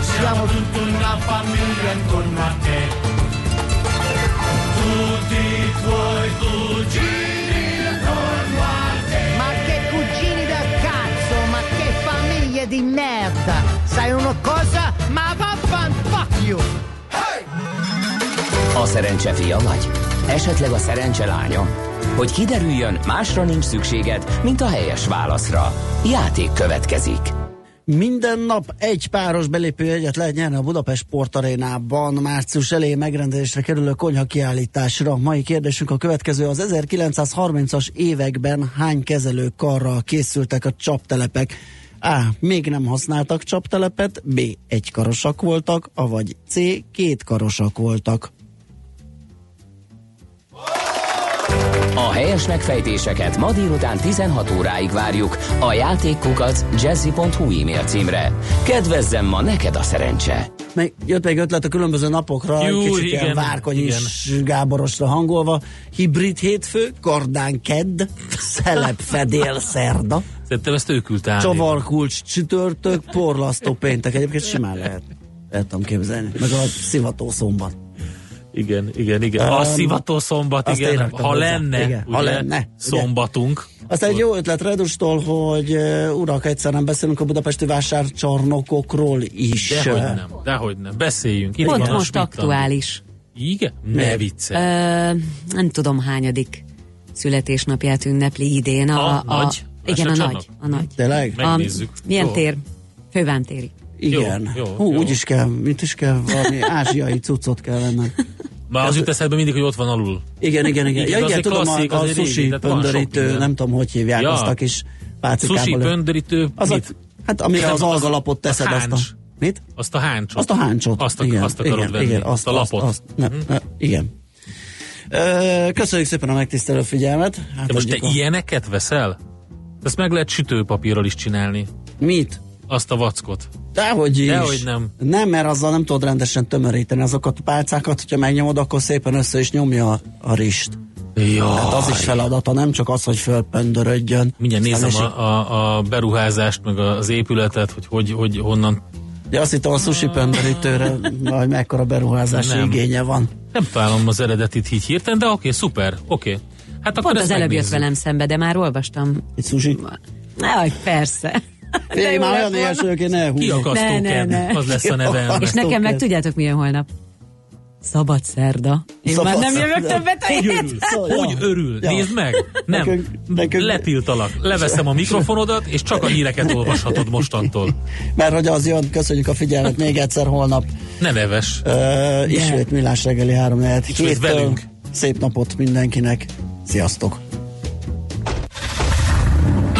Siamo tutta una famiglia intorno a te. Tutti i tuoi cugini intorno a te. Ma che cugini da cazzo, ma che famiglie di merda! Sai una cosa? Ma vaffan fuck you! A szerencse fia vagy? Esetleg a szerencse lánya? Hogy kiderüljön, másra nincs szükséged, mint a helyes válaszra. Játék következik. Minden nap egy páros belépő egyet lehet nyerni a Budapest Sportarénában március elején megrendezésre kerülő konyha kiállításra. Mai kérdésünk a következő. Az 1930-as években hány kezelőkarral készültek a csaptelepek? A. Még nem használtak csaptelepet, B. Egykarosak voltak, avagy C. Kétkarosak voltak. A helyes megfejtéseket ma délután 16 óráig várjuk a játékkukac jazzy.hu e-mail címre. Kedvezzem ma neked a szerencse! Meg jött még ötlet a különböző napokra, Jó, kicsit igen, ilyen várkonyis Gáborosra hangolva. Hibrid hétfő, kardán kedd, szelep fedél szerda, Szerintem ezt ő küldte csavarkulcs csütörtök, porlasztó péntek. Egyébként simán lehet. El tudom képzelni. Meg a szivató szombat. Igen, igen, igen. A Um, szivató szombat, igen. Ha hozzá. lenne, Igen, ha ugye, lenne, ugye? szombatunk. Aztán egy jó ötlet Redustól, hogy uh, urak, egyszerűen beszélünk a budapesti vásárcsarnokokról is. Dehogy nem, dehogy nem. Beszéljünk. Itt Pont van a most aktuális. Igen? Ne vicce. Ö, nem tudom hányadik születésnapját ünnepli idén. A, A nagy? Igen, a nagy. A nagy. Tényleg? A, Megnézzük. milyen Jó. tér? Fővántéri. Igen. Jó, jó, Hú, jó. úgy is kell, mint is kell, valami ázsiai cuccot kell vennem. Már az jut eszedbe mindig, hogy ott van alul. Igen, igen, igen. Ja, igen, tudom, klasszik, a, a sushi pöndörítő, nem tudom, hogy hívják Ja. azt a kis Sushi pácikából. pöndörítő, Az a, mit? hát amire az algalapot a teszed, azt a... Mit? Azt a háncsot. Azt a háncsot. Azt, a, igen, azt akarod igen, venni. igen, azt, a lapot. Azt, ne, ne, igen. Ö, köszönjük szépen a megtisztelő figyelmet. Hát De most te a- ilyeneket veszel? Ezt meg lehet sütőpapírral is csinálni. Mit? Azt a vackot. Dehogy is. Dehogy nem. Nem, mert azzal nem tudod rendesen tömöríteni azokat a pálcákat, hogyha megnyomod, akkor szépen össze is nyomja a, a rist. Jaj. Tehát az is feladata, nem csak az, hogy fölpöndörödjön. Mindjárt nézem a, a, a beruházást, meg az épületet, hogy, hogy, hogy honnan. Ja, azt hittem a sushi pöndörítőre, hogy mekkora beruházási nem. igénye van. Nem találom az eredetit így hirtelen, de oké, okay, szuper, oké. Okay. Hát akkor Pont az előbb jött velem szembe, de már olvastam. Egy sushi? Ne, persze. Félj, már olyan éhes vagyok, én elhúzom. Kiakasztó ne, ne, ne. az lesz a neve. És nekem meg tudjátok milyen holnap? Szabad szerda. Én Szabad már nem jövök többet Hogy örül? Szóval, hogy örül? Ja. Nézd meg! Nem, nekünk, nekünk... letiltalak. Leveszem a mikrofonodat, és csak a híreket olvashatod mostantól. Mert hogy az jön, köszönjük a figyelmet még egyszer holnap. Ne neves. Uh, ismét millás reggeli 3 4 velünk. Szép napot mindenkinek. Sziasztok!